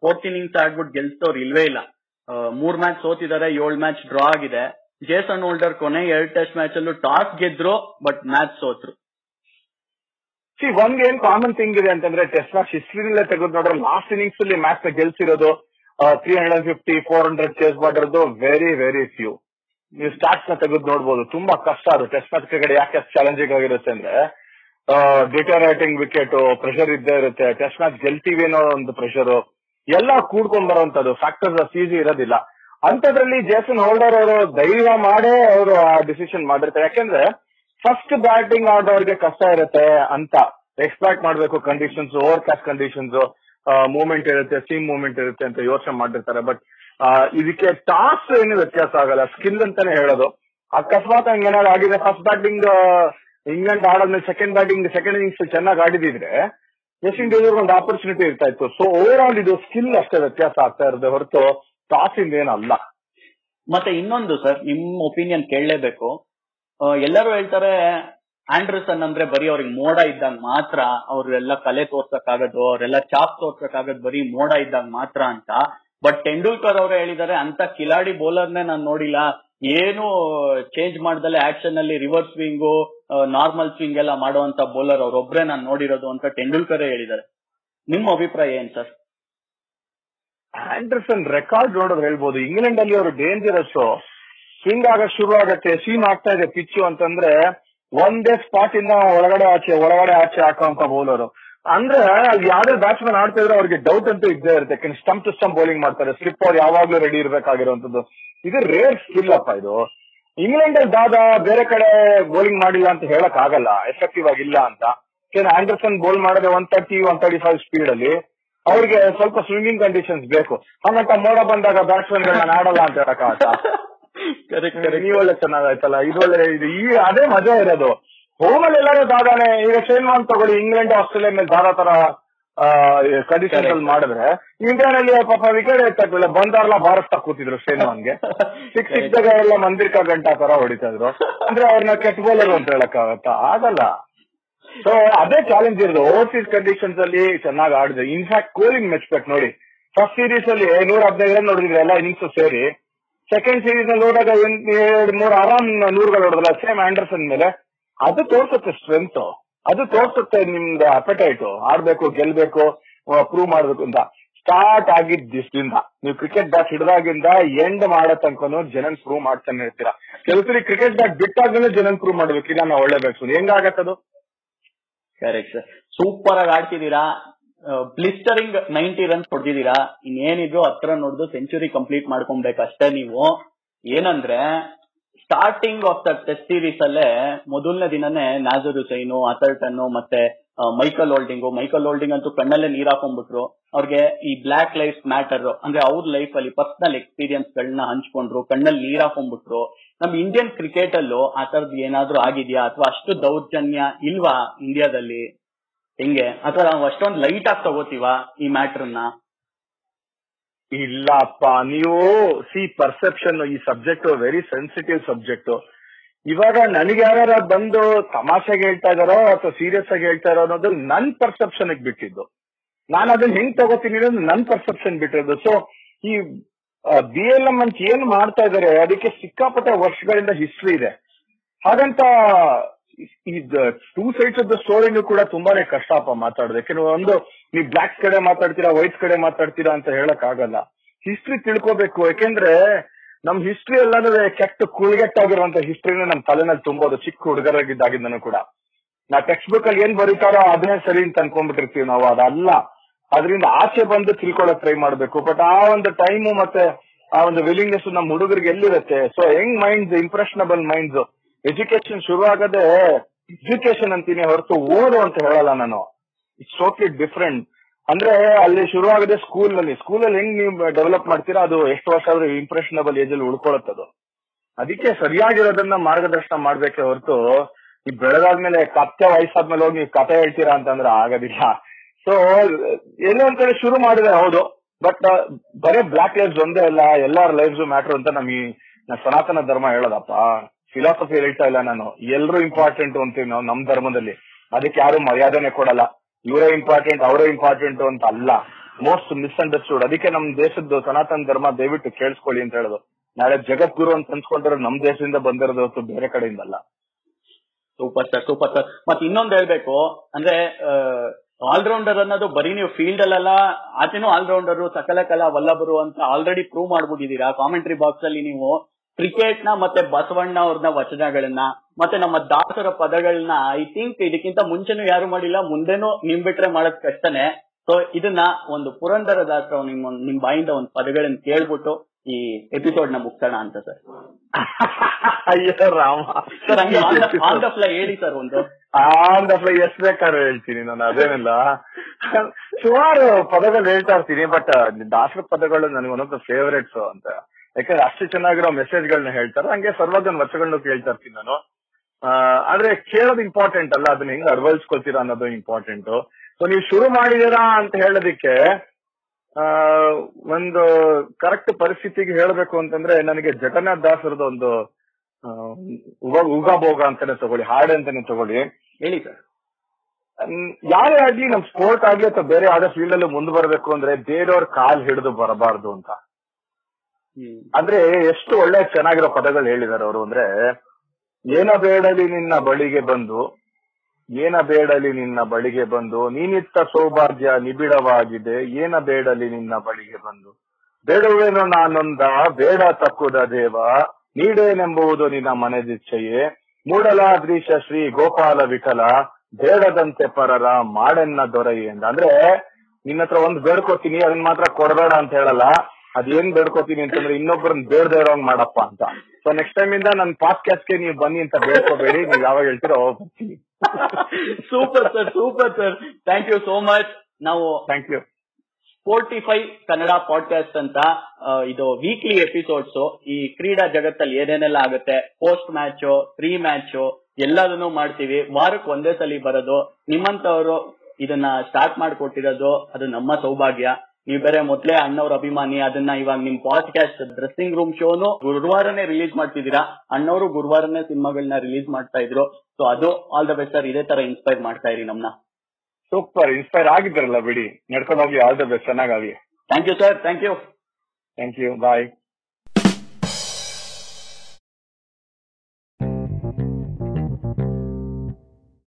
ಫೋರ್ತ್ ಇನಿಂಗ್ಸ್ ಆಡ್ಬಿಟ್ಟು ಗೆಲ್ಸೋರು ಇಲ್ವೇ ಇಲ್ಲ. ಮೂರ್ ಮ್ಯಾಚ್ ಸೋತಿದ್ದಾರೆ ಏಳು ಮ್ಯಾಚ್ ಡ್ರಾ ಆಗಿದೆ. ಜೇಸನ್ ಹೋಲ್ಡರ್ ಕೊನೆ ಎರಡ್ ಟೆಸ್ಟ್ ಮ್ಯಾಚ್ ಅಲ್ಲೂ ಟಾಸ್ ಗೆದ್ರು ಬಟ್ ಮ್ಯಾಚ್ ಸೋತ್ರು. ಒಂದ್ ಏನ್ ಕಾಮನ್ ಥಿಂಗ್ ಇದೆ ಅಂತಂದ್ರೆ ಟೆಸ್ಟ್ ಮ್ಯಾಚ್ ಹಿಸ್ಟ್ರಿನಲ್ಲೇ ತೆಗೆದು ನೋಡ್ರೆ ಲಾಸ್ಟ್ ಇನ್ನಿಂಗ್ಸ್ ಅಲ್ಲಿ match ಗೆಲ್ಸಿರೋದು three hundred fifty four hundred chase ಮಾಡಿರೋದು ವೆರಿ ವೆರಿ ಫ್ಯೂ ನೀವು ಸ್ಟಾಟ್ಸ್ನ ತೆಗೆದು ನೋಡ್ಬೋದು, ತುಂಬಾ ಕಷ್ಟ ಅದು. ಟೆಸ್ಟ್ ಮ್ಯಾಚ್ ಕ್ರಿಕೆಟ್ ಯಾಕೆ ಚಾಲೆಂಜಿಂಗ್ ಆಗಿರುತ್ತೆ ಅಂದ್ರೆ ಡಿಟೋರೇಟಿಂಗ್ ವಿಕೆಟ್ ಪ್ರೆಷರ್ ಇದ್ದೇ ಇರುತ್ತೆ. ಟೆಸ್ಟ್ ಮ್ಯಾಚ್ ಗೆಲ್ತೀವಿ ಅನ್ನೋ ಒಂದು ಪ್ರೆಷರ್ ಎಲ್ಲ ಕೂಡ್ಕೊಂಡ್ ಬರುವಂತದ್ದು ಫ್ಯಾಕ್ಟರ್ಸ್ ಈಸಿ ಇರೋದಿಲ್ಲ. ಅಂತದ್ರಲ್ಲಿ ಜೇಸನ್ ಹೋಲ್ಡರ್ ಅವರು ಧೈರ್ಯ ಮಾಡೇ ಅವರು ಆ ಡಿಸಿಷನ್ ಮಾಡಿರ್ತಾರೆ. ಯಾಕೆಂದ್ರೆ ಫಸ್ಟ್ ಬ್ಯಾಟಿಂಗ್ ಆಡೋರಿಗೆ ಕಷ್ಟ ಇರುತ್ತೆ ಅಂತ. ಎಕ್ಸ್ಪೆಕ್ಟ್ ಮಾಡಬೇಕು conditions overcast conditions movement ಇರುತ್ತೆ ಸೀಮ್ ಮೂವ್ಮೆಂಟ್ ಇರುತ್ತೆ ಅಂತ ಯೋಚನೆ ಮಾಡಿರ್ತಾರೆ ಬಟ್ ಇದಕ್ಕೆ ಟಾಸ್ ಏನು ವ್ಯತ್ಯಾಸ ಆಗಲ್ಲ. ಸ್ಕಿಲ್ ಅಂತಾನೆ ಹೇಳೋದು. ಅಕಸ್ಮಾತ್ ಹಂಗೇನಾದ್ರು ಆಗಿದೆ ಫಸ್ಟ್ ಬ್ಯಾಟಿಂಗ್ ಇಂಗ್ಲೆಂಡ್ ಆಡಾದ್ಮೇಲೆ ಸೆಕೆಂಡ್ ಬ್ಯಾಟಿಂಗ್ ಸೆಕೆಂಡ್ ಇನಿಂಗ್ಸ್ ಚೆನ್ನಾಗಿ ಆಡಿದಿದ್ರೆ ವೆಸ್ಟ್ ಇಂಡೀಸ್ ಒಂದು ಆಪರ್ಚುನಿಟಿ ಇರ್ತಾ ಇತ್ತು. ಸೊ ಓವರ್ ಆಲ್ ಇದು ಸ್ಕಿಲ್ ಅಷ್ಟೇ ವ್ಯತ್ಯಾಸ ಆಗ್ತಾ ಇರೋದು ಹೊರತು ಟಾಸ್ ಇಂದ ಏನಲ್ಲ ಮತ್ತೆ ಇನ್ನೊಂದು ಸರ್ ನಿಮ್ ಒಪಿನಿಯನ್ ಕೇಳಲೇಬೇಕು. ಎಲ್ಲರೂ ಹೇಳ್ತಾರೆ ಆಂಡ್ರಸನ್ ಅಂದ್ರೆ ಬರೀ ಅವ್ರಿಗೆ ಮೋಡ ಇದ್ದಾಗ ಮಾತ್ರ ಅವ್ರೆಲ್ಲ ಕಲೆ ತೋರ್ಸಕ್ಕಾಗದು, ಅವರೆಲ್ಲ ಚಾಪ್ ತೋರ್ಸಕ್ಕಾಗದ್ ಬರೀ ಮೋಡ ಇದ್ದಾಗ ಮಾತ್ರ ಅಂತ. ಬಟ್ ತೆಂಡೂಲ್ಕರ್ ಅವರು ಹೇಳಿದ್ದಾರೆ ಅಂತ ಕಿಲಾಡಿ ಬೌಲರ್ನೇ ನಾನು ನೋಡಿಲ್ಲ. ಏನು ಚೇಂಜ್ ಮಾಡ್ದಲೆ ಆಕ್ಷನ್ ಅಲ್ಲಿ ರಿವರ್ಸ್ ಸ್ವಿಂಗು ನಾರ್ಮಲ್ ಸ್ವಿಂಗ್ ಎಲ್ಲ ಮಾಡುವಂತ ಬೌಲರ್ ಒಬ್ರೆ ನಾನು ನೋಡಿರೋದು ಅಂತ ತೆಂಡೂಲ್ಕರ್ ಹೇಳಿದ್ದಾರೆ ನಿಮ್ಮ ಅಭಿಪ್ರಾಯ ಏನ್ ಸರ್? ಆಂಡರ್ಸನ್ ರೆಕಾರ್ಡ್ ನೋಡೋದು ಹೇಳ್ಬೋದು. ಇಂಗ್ಲೆಂಡ್ ಅಲ್ಲಿ ಅವರು ಡೇಂಜರಸ್ ಆಗ ಶುರು ಆಗತ್ತೆ ಸೀಮ್ ಆಗ್ತಾ ಇದೆ, ಪಿಚ್ಚು ಅಂತಂದ್ರೆ ಒಂದೇ ಸ್ಪಾಟ್ ಇಂದ ಒಳಗಡೆ ಆಚೆ ಒಳಗಡೆ ಆಚೆ ಹಾಕುವಂತ ಬೌಲರ್ ಅಂದ್ರೆ ಅಲ್ಲಿ ಯಾವ್ದೇ ಬ್ಯಾಟ್ಸ್ಮನ್ ಆಡ್ತಾ ಇದ್ರೆ ಅವ್ರಿಗೆ ಡೌಟ್ ಅಂತೂ ಇದ್ದೇ ಇರುತ್ತೆ. ಸ್ಟಂಪ್ ಟು ಸ್ಟಂಪ್ ಬೌಲಿಂಗ್ ಮಾಡ್ತಾರೆ. ಸ್ಲಿಪ್ ಅವ್ರು ಯಾವಾಗ್ಲೂ ರೆಡಿ ಇರ್ಬೇಕಾಗಿರುವಂತದ್ದು. ಇದು ರೇರ್ ಸ್ಕಿಲ್ ಅಪ್ಪ ಇದು. ಇಂಗ್ಲೆಂಡ್ ಅಲ್ಲಿ ದಾದಾ ಬೇರೆ ಕಡೆ ಬೌಲಿಂಗ್ ಮಾಡಿಲ್ಲ ಅಂತ ಹೇಳಕ್ ಆಗಲ್ಲ. ಎಫೆಕ್ಟಿವ್ ಆಗಿಲ್ಲ ಅಂತ. ಏನ್ ಆಂಡರ್ಸನ್ ಬೌಲ್ ಮಾಡಿದ್ರೆ one thirty one thirty five speed ಅಲ್ಲಿ ಅವ್ರಿಗೆ ಸ್ವಲ್ಪ ಸ್ವಿಮ್ಮಿಂಗ್ ಕಂಡೀಷನ್ಸ್ ಬೇಕು. ಹಂಗಂತ ಮೋಡ ಬಂದಾಗ ಬ್ಯಾಟ್ಸ್ಮನ್ ಗಳನ್ನ ಆಡಲ್ಲ ಅಂತ ಹೇಳಕ್ ಕರೆಕ್ಟ್ ನೀವು ಒಳ್ಳೆ ಚೆನ್ನಾಗಾಯ್ತಲ್ಲ ಇದು ಒಳ್ಳೆ ಇದು. ಈ ಅದೇ ಮಜಾ ಇರೋದು. ಹೋಮಲ್ಲಿ ಎಲ್ಲಾರು ದಾದಾನೆ ಈಗ ಶೇನ್ವಾನ್ ತಗೊಳ್ಳಿ ಇಂಗ್ಲೆಂಡ್ ಆಸ್ಟ್ರೇಲಿಯಾ ಮೇಲೆ ದಾದಾ ತರ ಕಂಡೀಷನ್ ಅಲ್ಲಿ ಮಾಡಿದ್ರೆ ಇಂಡಿಯಾ ಅಲ್ಲಿ ಪಾಪ ವಿಕೆಟ್ ಎತ್ತಾಕಿಲ್ಲ ಬಂದಾರ್ಲ ಬಾರಿಸ್ತಾ ಕೂತಿದ್ರು ಶೇನ್ವಾನ್ಗೆ ಸಿಕ್ಸ್ ಸಿಕ್ದಾಗ ಎಲ್ಲ ಮಂದಿರ್ಕ ಗಂಟಾ ತರ ಹೊಡಿತಾ ಇದ್ರು. ಅಂದ್ರೆ ಅವ್ರನ್ನ ಕೆಟ್ ಬೌಲರ್ ಅಂತ ಹೇಳಕ್ಕಾಗತ್ತಾ? ಆಗಲ್ಲ. ಸೊ ಅದೇ ಚಾಲೆಂಜ್ ಇರೋದು. ಓವರ್ಸೀಸ್ ಕಂಡೀಷನ್ಸ್ ಅಲ್ಲಿ ಚೆನ್ನಾಗಿ ಆಡಿದ್ರು. ಇನ್ಫ್ಯಾಕ್ಟ್ ಕೋಲಿಂಗ್ ಮೆಚ್ಬೇಕು ನೋಡಿ ಫಸ್ಟ್ ಸೀರೀಸ್ ಅಲ್ಲಿ ನೂರ ಹದಿನೈದು ರನ್ ನೋಡಿದ್ರೆ ಎಲ್ಲ ಇನ್ನಿಂಗ್ಸ್ ಸೇರಿ. ಸೆಕೆಂಡ್ ಸೀರೀಸ್ ಅಲ್ಲಿ ಹೋದಾಗ ಎರಡು, ಮೂರು ಆರಾಮ್ ನೂರುಗಳು ಹೊಡೆದಲ್ಲ ಸೇಮ್ ಆಂಡರ್ಸನ್ ಮೇಲೆ. ಅದು ತೋರ್ಸುತ್ತೆ ಸ್ಟ್ರೆಂತ್ ಅದು ತೋರ್ಸುತ್ತೆ ನಿಮ್ದು ಅಪೆಟೈಟ್ ಆಡ್ಬೇಕು, ಗೆಲ್ಬೇಕು ಪ್ರೂವ್ ಮಾಡ್ಬೇಕು ಅಂತ. ಸ್ಟಾರ್ಟ್ ಆಗಿದ್ ದಿಸ್ದಿಂದ ನೀವು ಕ್ರಿಕೆಟ್ ಬ್ಯಾಟ್ ಹಿಡಿದಾಗಿಂದ ಎಂಡ್ ಮಾಡೋ ತನಕನು ಜನನ್ ಪ್ರೂವ್ ಮಾಡ್ತಾನೆ ಇರ್ತೀರಾ. ಕೆಲಸರಿ ಕ್ರಿಕೆಟ್ ಬ್ಯಾಟ್ ಬಿಟ್ಟಾದ್ಮೇಲೆ ಜನನ್ ಪ್ರೂವ್ ಮಾಡ್ಬೇಕು. ಇಲ್ಲ, ನಾವು ಒಳ್ಳೆ ಬೇಕು ಹೆಂಗಾಗತ್ತದು ಕರೆಕ್ಟ್ ಸರ್ ಸೂಪರ್ ಆಗಿ ಆಡ್ತಿದ್ದೀರಾ? ಬ್ಲಿಸ್ಟರಿಂಗ್ ನೈಂಟಿ ರನ್ಸ್ ಹೊಡೆದಿದ್ದೀರಾ ಇನ್ನೇನಿದ್ರು ಹತ್ರ ನೋಡಿದ್ರು ಸೆಂಚುರಿ ಕಂಪ್ಲೀಟ್ ಮಾಡ್ಕೊಬೇಕಷ್ಟೇ ನೀವು. ಏನಂದ್ರೆ starting of the test series ಅಲ್ಲೇ ಮೊದಲನೇ ದಿನನೇ ನಾಜರ್ ಹುಸೈನು ಅಥರ್ಟನ್ ಮತ್ತೆ ಮೈಕಲ್ ಹೋಲ್ಡಿಂಗು ಮೈಕಲ್ ಹೋಲ್ಡಿಂಗ್ ಅಂತೂ ಕಣ್ಣಲ್ಲೇ ನೀರ್ ಹಾಕೊಂಡ್ಬಿಟ್ರು. ಅವ್ರಿಗೆ ಈ ಬ್ಲಾಕ್ ಲೈಫ್ ಮ್ಯಾಟರ್ ಅಂದ್ರೆ ಅವ್ರ ಲೈಫ್ ಅಲ್ಲಿ ಪರ್ಸನಲ್ ಎಕ್ಸ್ಪೀರಿಯನ್ಸ್ ಗಳನ್ನ ಹಂಚ್ಕೊಂಡ್ರು, ಕಣ್ಣಲ್ಲಿ ನೀರ್ ಹಾಕೊಂಡ್ಬಿಟ್ರು. ನಮ್ ಇಂಡಿಯನ್ ಕ್ರಿಕೆಟ್ ಅಲ್ಲೂ ಆ ತರದ್ ಏನಾದ್ರೂ ಆಗಿದ್ಯಾ? ಅಥವಾ ಅಷ್ಟು ದೌರ್ಜನ್ಯ ಇಲ್ವಾ ಇಂಡಿಯಾದಲ್ಲಿ ಹೆಂಗೆ? ಅಥವಾ ನಾವು ಅಷ್ಟೊಂದು ಲೈಟ್ ಆಗಿ ತಗೋತೀವ ಈ ಮ್ಯಾಟ್ರನ್ನ ಇಲ್ಲಪ್ಪ, ನೀವು ಸಿ ಪರ್ಸೆಪ್ಷನ್ ಈ ಸಬ್ಜೆಕ್ಟ್ ವೆರಿ ಸೆನ್ಸಿಟಿವ್ ಸಬ್ಜೆಕ್ಟ್ ಇವಾಗ ನನಗೆ ಯಾರು ಬಂದು ತಮಾಷೆಗೆ ಹೇಳ್ತಾ ಇದಾರೋ ಅಥವಾ ಸೀರಿಯಸ್ ಆಗಿ ಹೇಳ್ತಾ ಇರೋ ಅನ್ನೋದು ನನ್ ಪರ್ಸೆಪ್ಷನ್ ಬಿಟ್ಟಿದ್ದು. ನಾನು ಅದನ್ನ ಹೆಂಗ್ ತಗೋತೀನಿ ಅನ್ನೋದು ನನ್ ಪರ್ಸೆಪ್ಷನ್ ಬಿಟ್ಟಿರೋದು. ಸೊ ಈ ಬಿ ಎಲ್ ಎಂ ಅಂತ ಏನ್ ಮಾಡ್ತಾ ಇದಾರೆ, ಅದಕ್ಕೆ ಸಿಕ್ಕಾಪಟ್ಟೆ ವರ್ಷಗಳಿಂದ ಹಿಸ್ಟ್ರಿ ಇದೆ. ಹಾಗಂತ ಟೂ ಸೈಡ್ಸ್ ಆಫ್ ದ ಸ್ಟೋರಿನೂ ಕೂಡ ತುಂಬಾನೇ ಕಷ್ಟಪ್ಪ ಮಾತಾಡೋದು. ಯಾಕಂದ್ರೆ ಒಂದು, ನೀವು ಬ್ಲಾಕ್ಸ್ ಕಡೆ ಮಾತಾಡ್ತೀರಾ ವೈಟ್ಸ್ ಕಡೆ ಮಾತಾಡ್ತೀರಾ ಅಂತ ಹೇಳಕ್ ಆಗಲ್ಲ. ಹಿಸ್ಟ್ರಿ ತಿಳ್ಕೋಬೇಕು. ಯಾಕೆಂದ್ರೆ ನಮ್ ಹಿಸ್ಟ್ರಿ ಎಲ್ಲಾದ್ರೆ ಕೆಟ್ಟ ಕುಳ್ಗೆಟ್ಟಾಗಿರುವಂತ ಹಿಸ್ಟ್ರಿನ ನಮ್ ತಲೆನಲ್ಲಿ ತುಂಬೋದು. ಚಿಕ್ಕ ಹುಡುಗರಾಗಿದ್ದಾಗಿದ್ದನು ಕೂಡ. ನಾ ಟೆಕ್ಸ್ಟ್ ಬುಕ್ ಅಲ್ಲಿ ಏನ್ ಬರೀತಾರೋ ಅದನ್ನೇ ಸರಿ ಅಂತ ಅನ್ಕೊಂಡ್ಬಿಟ್ಟಿರ್ತೀವಿ ನಾವು. ಅದಲ್ಲ. ಅದರಿಂದ ಆಚೆ ಬಂದು ತಿಳ್ಕೊಳಕ್ ಟ್ರೈ ಮಾಡ್ಬೇಕು. ಬಟ್ ಆ ಒಂದು ಟೈಮು ಮತ್ತೆ, ಆ ಒಂದು ವಿಲಿಂಗ್ನೆಸ್ ನಮ್ ಹುಡುಗರಿಗೆ ಎಲ್ಲಿರುತ್ತೆ? ಸೊ ಹೆಂಗ್ ಮೈಂಡ್ಸ್ ಇಂಪ್ರೆಷನಬಲ್ ಮೈಂಡ್ಸ್ ಎಜುಕೇಶನ್ ಶುರು ಆಗದೆ ಎಜುಕೇಶನ್ ಅಂತೀನಿ ಹೊರತು ಓದು ಅಂತ ಹೇಳಲ್ಲ ನಾನು. ಇಟ್ಸ್ ಟೋಟ್ಲಿ ಡಿಫ್ರೆಂಟ್ ಅಂದ್ರೆ ಅಲ್ಲಿ ಶುರು ಆಗದೆ ಸ್ಕೂಲ್ನಲ್ಲಿ ಸ್ಕೂಲ್ ಅಲ್ಲಿ ಹೆಂಗ್ ನೀವು ಡೆವಲಪ್ ಮಾಡ್ತೀರಾ? ಅದು ಎಷ್ಟು ವರ್ಷ ಆದ್ರೂ ಇಂಪ್ರೆಷನಬಲ್ ಏಜ್ ಅಲ್ಲಿ ಉಳ್ಕೊಳತ್ತದು. ಅದಕ್ಕೆ ಸರಿಯಾಗಿರೋದನ್ನ ಮಾರ್ಗದರ್ಶನ ಮಾಡ್ಬೇಕೆ ಹೊರತು ಈ ಬೆಳೆದಾದ್ಮೇಲೆ ಕತ್ತೆ ವಯಸ್ಸಾದ್ಮೇಲೆ ಹೋಗಿ ನೀವು ಕತೆ ಹೇಳ್ತೀರಾ ಅಂತಂದ್ರೆ ಆಗೋದಿಲ್ಲ. ಸೊ ಏನೋ ಒಂದ್ ಕಡೆ ಶುರು ಮಾಡಿದೆ ಹೌದು. ಬಟ್ ಬರೀ ಬ್ಲಾಕ್ ಲೈಫ್ಸ್ ಒಂದೇ ಅಲ್ಲ. ಎಲ್ಲಾರ ಲೈಫ್ಸ್ ಮ್ಯಾಟರ್ ಅಂತ ನಮ್ ಈ ಸನಾತನ ಧರ್ಮ ಹೇಳೋದಪ್ಪ. ಫಿಲಾಸಫಿ ಹೇಳ್ತಾ ಇಲ್ಲ ನಾನು. ಎಲ್ರು ಇಂಪಾರ್ಟೆಂಟ್ ಅಂತೀವಿ ನಾವು ನಮ್ ಧರ್ಮದಲ್ಲಿ. ಅದಕ್ಕೆ ಯಾರು ಮರ್ಯಾದೆನೆ ಕೊಡಲ್ಲ. ಇವರೇ ಇಂಪಾರ್ಟೆಂಟ್ ಅವರೇ ಇಂಪಾರ್ಟೆಂಟ್ ಅಂತ ಅಲ್ಲ. ಮೋಸ್ಟ್ ಮಿಸ್ಅಂಡರ್ಸ್ಟೂಡ್ ಅದಕ್ಕೆ ನಮ್ ದೇಶದ್ದು ಸನಾತನ ಧರ್ಮ ದಯವಿಟ್ಟು ಕೇಳಿಸ್ಕೊಳ್ಳಿ ಅಂತ ಹೇಳೋದು. ನಾಳೆ ಜಗದ್ಗುರು ಅಂತ ಅನ್ಸ್ಕೊಂಡ್ರೆ ನಮ್ ದೇಶದಿಂದ ಬಂದಿರೋದು ಹೊತ್ತು ಬೇರೆ ಕಡೆಯಿಂದಲ್ಲ. ಸೂಪರ್ ಸರ್ ಸೂಪರ್ ಸರ್ ಮತ್ತೆ ಇನ್ನೊಂದು ಹೇಳ್ಬೇಕು. ಅಂದ್ರೆ ಆಲ್ರೌಂಡರ್ ಅನ್ನೋದು ಬರೀ ನೀವು ಫೀಲ್ಡ್ ಅಲ್ಲೆಲ್ಲ ಆಚೆನೂ ಆಲ್ರೌಂಡರ್ ಸಕಲ ಕಲಾ ವಲ್ಲಭರು ಅಂತ ಆಲ್ರೆಡಿ ಪ್ರೂವ್ ಮಾಡ್ಬಿಟ್ಟಿದ್ದೀರಾ? ಕಾಮೆಂಟ್ರಿ ಬಾಕ್ಸ್ ಅಲ್ಲಿ ನೀವು ಕ್ರಿಕೆಟ್ನ ಮತ್ತೆ ಬಸವಣ್ಣ ಅವ್ರನ್ನ ವಚನಗಳನ್ನ ಮತ್ತೆ ನಮ್ಮ ದಾಸರ ಪದಗಳನ್ನ ಐ ಥಿಂಕ್ ಇದಕ್ಕಿಂತ ಮುಂಚೆನೂ ಯಾರು ಮಾಡಿಲ್ಲ ಮುಂದೆನೂ ನಿಮ್ ಬಿಟ್ರೆ ಮಾಡೋದ್ ಕಷ್ಟನೆ. ಸೊ ಇದನ್ನ ಒಂದು ಪುರಂದರ ದಾಸರ ನಿಮ್ ನಿಮ್ ಬಾಯಿಂದ ಒಂದು ಪದಗಳನ್ನ ಕೇಳ್ಬಿಟ್ಟು ಈ ಎಪಿಸೋಡ್ನ ಮುಗ್ಸೋಣ ಅಂತ ಸರ್ ಅಯ್ಯೋ ರಾಮ. ಸರ್ ಹಂಗೆ ಆನ್ ದ ಫ್ಲೈ ಹೇಳಿ ಸರ್ ಒಂದು. ಆನ್ ದ ಫ್ಲೈ ಎಷ್ಟ್ ಬೇಕಾದ್ರೂ ಹೇಳ್ತೀನಿ ನಾನು ಅದೇನಿಲ್ಲ. ಸುಮಾರು ಪದಗಳು ಹೇಳ್ತಾ ಇರ್ತೀನಿ ಬಟ್ ದಾಸರ ಪದಗಳು ನನಗೆ ಒನ್ ಆಫ್ ದ ಫೇವರೇಟ್ಸ್ ಅಂತ. ಯಾಕಂದ್ರೆ ಅಷ್ಟು ಚೆನ್ನಾಗಿರೋ ಮೆಸೇಜ್ ಗಳನ್ನ ಹೇಳ್ತಾರೆ. ಹಂಗೆ ಸರ್ವಜನ್ ವಚಗಳನ್ನ ಕೇಳ್ತಾ ಇರ್ತೀನಿ ನಾನು. ಆ, ಆದ್ರೆ ಕೇಳೋದು ಇಂಪಾರ್ಟೆಂಟ್ ಅಲ್ಲ ಅದನ್ನ ಹೆಂಗ್ ಅಳವಡಿಸ್ಕೊಳ್ತೀರಾ ಅನ್ನೋದು ಇಂಪಾರ್ಟೆಂಟ್ ಸೊ ನೀವು ಶುರು ಮಾಡಿದೀರಾ ಅಂತ ಹೇಳೋದಿಕ್ಕೆ ಆ, ಒಂದು ಕರೆಕ್ಟ್ ಪರಿಸ್ಥಿತಿಗೆ ಹೇಳಬೇಕು ಅಂತಂದ್ರೆ ನನಗೆ ಜಗನ್ನಾಥ್ ದಾಸರದ ಒಂದು ಉಗ- ಉಗಾಭೋಗ ಅಂತಾನೆ ತಗೊಳ್ಳಿ ಹಾಡ್ ಅಂತಾನೆ ತಗೊಳ್ಳಿ. ಹೇಳಿ ಸರ್. ಯಾರೇ ಆಗ್ಲಿ ನಮ್ ಸ್ಪೋರ್ಟ್ ಆಗ್ಲಿ ಅಥವಾ ಬೇರೆ ಯಾವ್ದೇ ಫೀಲ್ಡ್ ಅಲ್ಲಿ ಮುಂದೆ ಬರಬೇಕು ಅಂದ್ರೆ ಬೇರೆಯವ್ರ ಕಾಲ್ ಹಿಡಿದು ಬರಬಾರ್ದು ಅಂತ. ಅಂದ್ರೆ ಎಷ್ಟು ಒಳ್ಳೆ ಚೆನ್ನಾಗಿರೋ ಪದಗಳು ಹೇಳಿದಾರೆ ಅವರು ಅಂದ್ರೆ, ಏನ ಬೇಡಲಿ ನಿನ್ನ ಬಳಿಗೆ ಬಂದು, ಏನ ಬೇಡಲಿ ನಿನ್ನ ಬಳಿಗೆ ಬಂದು, ನೀನಿತ್ತ ಸೌಭಾಗ್ಯ ನಿಬಿಡವಾಗಿದೆ, ಏನ ಬೇಡಲಿ ನಿನ್ನ ಬಳಿಗೆ ಬಂದು. ಬೇಡವೇನೋ ನಾನೊಂದ, ಬೇಡ ತಕ್ಕುದ ದೇವ ನೀಡೇನೆಂಬುದು ನಿನ್ನ ಮನೆದಿಚ್ಛೆಯೇ. ಮೂಡಲಾದ್ರೀಶ ಶ್ರೀ ಗೋಪಾಲ ವಿಠಲ, ಬೇಡದಂತೆ ಪರರ, ಮಾಡೆನ್ನ ದೊರೆಯಿ. ಅಂದ್ರೆ ನಿನ್ನ ಹತ್ರ ಒಂದ್ ಬೇಡ್ಕೊತೀನಿ ಅದನ್ನ ಮಾತ್ರ ಕೊಡಬೇಡ ಅಂತ ಹೇಳಲ್ಲ. ಅದೇನ್ ಬೇಡ್ಕೋತೀನಿ ಅಂತಂದ್ರೆ ಇನ್ನೊಬ್ಬರನ್ನ ಬೇಡದೆ ಇರೋಂಗ್ ಮಾಡಪ್ಪ ಅಂತ. ಸೊ ನೆಕ್ಸ್ಟ್ ಟೈಮ್ ಇಂದ ನನ್ ಪಾಡ್ಕಾಸ್ಟ್ಗೆ ನೀವು ಬನ್ನಿ ಅಂತ ಬೇಡ್ಕೋಬೇಡಿ. ನೀವು ಯಾವಾಗ ಹೇಳ್ತೀರೋ ಅವಾಗ ಬರ್ತೀನಿ. Super sir super sir thank you so much ನಾವು thank you Sportify Kannada podcast ಅಂತ ಇದು ವೀಕ್ಲಿ ಎಪಿಸೋಡ್ಸ್ ಈ ಕ್ರೀಡಾ ಜಗತ್ತಲ್ಲಿ ಏನೇನೆಲ್ಲ ಆಗುತ್ತೆ ಪೋಸ್ಟ್ ಮ್ಯಾಚ್ ಪ್ರೀ ಮ್ಯಾಚ್ ಎಲ್ಲದನ್ನು ಮಾಡ್ತೀವಿ. ವಾರಕ್ಕೆ ಒಂದೇ ಸಲ ಬರೋದು. ನಿಮ್ಮಂತವರು ಇದನ್ನ ಸ್ಟಾರ್ಟ್ ಮಾಡ್ಕೊಟ್ಟಿರೋದು ಅದು ನಮ್ಮ ಸೌಭಾಗ್ಯ. ನೀವು ಬೇರೆ ಮೊದ್ಲೇ ಅಣ್ಣವ್ರ ಅಭಿಮಾನಿ ಅದನ್ನ ಇವಾಗ ನಿಮ್ ಪಾಡ್ಕಾಸ್ಟ್ ಡ್ರೆಸ್ಸಿಂಗ್ ರೂಮ್ ಶೋನು ಗುರುವಾರನೇ ರಿಲೀಸ್ ಮಾಡ್ತಿದ್ದೀರಾ? ಅಣ್ಣವರು ಗುರುವಾರನೇ ಸಿನಿಮಾಗಳನ್ನ ರಿಲೀಸ್ ಮಾಡ್ತಾ ಇದ್ರು. ಸೊ ಅದು ಆಲ್ ದ ಬೆಸ್ಟ್ ಸರ್ ಇದೇ ತರ ಇನ್ಸ್ಪೈರ್ ಮಾಡ್ತಾ ಇರಿ ನಮ್ನ. ಸೂಪರ್ ಇನ್ಸ್ಪೈರ್ ಆಗಿದ್ರಲ್ಲ ಬಿಡಿ. ನಡ್ಕೊಂಡು ಹೋಗಿ all the best ಚೆನ್ನಾಗಾಗ್ಲಿ thank you sir thank you thank you bye